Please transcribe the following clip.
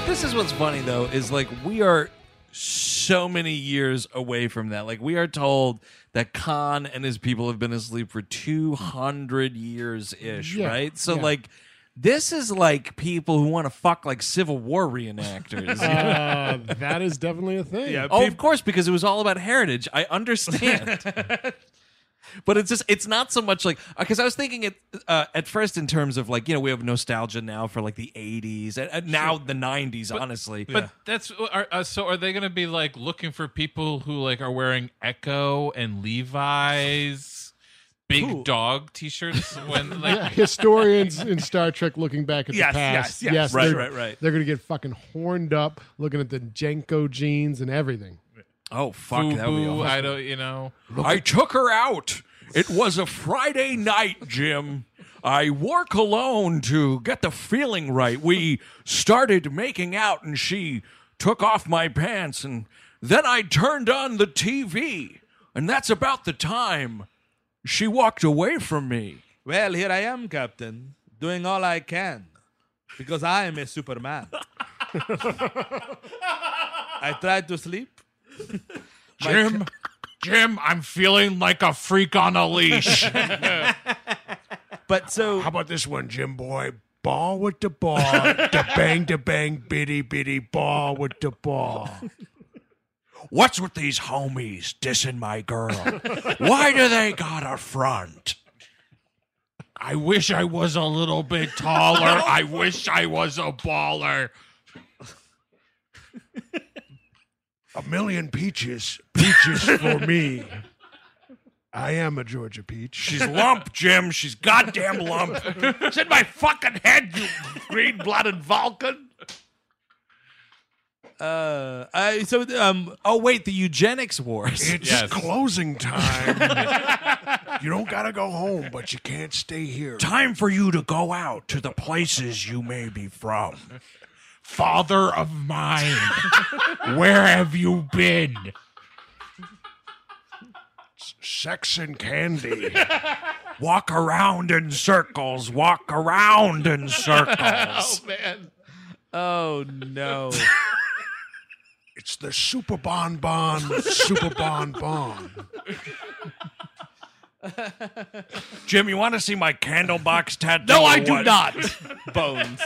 what's funny though is like we are so many years away from that. Like we are told that Khan and his people have been asleep for 200 years ish, Yeah, right? So yeah. like this is like people who want to fuck like Civil War reenactors. Uh, that is definitely a thing. Yeah, Oh, peop- of course, because it was all about heritage. I understand. but it's just, it's not so much like, because I was thinking it uh, at first in terms of like, you know, we have nostalgia now for like the 80s and, and now the 90s, honestly. But that's are, uh, so. Are they going to be like looking for people who like are wearing Ecko and Levi's, big Who? dog T-shirts when like Yeah, historians in Star Trek looking back at Yes, the past. yes, yes. Right, they're, right, right. They're going to get fucking horned up looking at the JNCO jeans and everything. oh, fuck, that would be Fubu, awesome. I don't, you know. I took her out. It was a Friday night, Jim. I wore cologne to get the feeling right. We started making out, and she took off my pants, and then I turned on the TV, and that's about the time she walked away from me. Well, here I am, Captain, doing all I can because I am a Superman. I tried to sleep. Jim, Jim, I'm feeling like a freak on a leash. But so How about this one, Jim boy? Ball with the ball, da bang, da bang, bitty bitty ball with the ball. What's with these homies dissing my girl? Why do they got a front? I wish I was a little bit taller. I wish I was a baller. A million peaches, peaches for me. I am a Georgia peach. She's lump, Jim. She's goddamn lump. it's in my fucking head, you green-blooded Vulcan. Uh, I so um Oh wait, the eugenics wars. It's Yes. closing time. you don't gotta go home, but you can't stay here. Time for you to go out to the places you may be from. Father of mine, where have you been? Sex and candy. Walk around in circles. Walk around in circles. Oh man. Oh no. It's the super bon bon, super bon bon. Jim, you want to see my Candlebox tattoo? no, I do what? not. Bones.